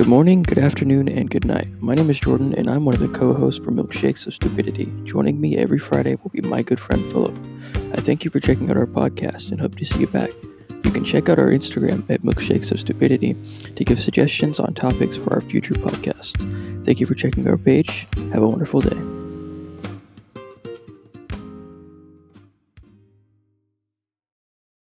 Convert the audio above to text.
Good morning, good afternoon, and good night. My name is Jordan, and I'm one of the co hosts for Milkshakes of Stupidity. Joining me every Friday will be my good friend Philip. I thank you for checking out our podcast and hope to see you back. You can check out our Instagram at Milkshakes of Stupidity to give suggestions on topics for our future podcast. Thank you for checking our page. Have a wonderful day.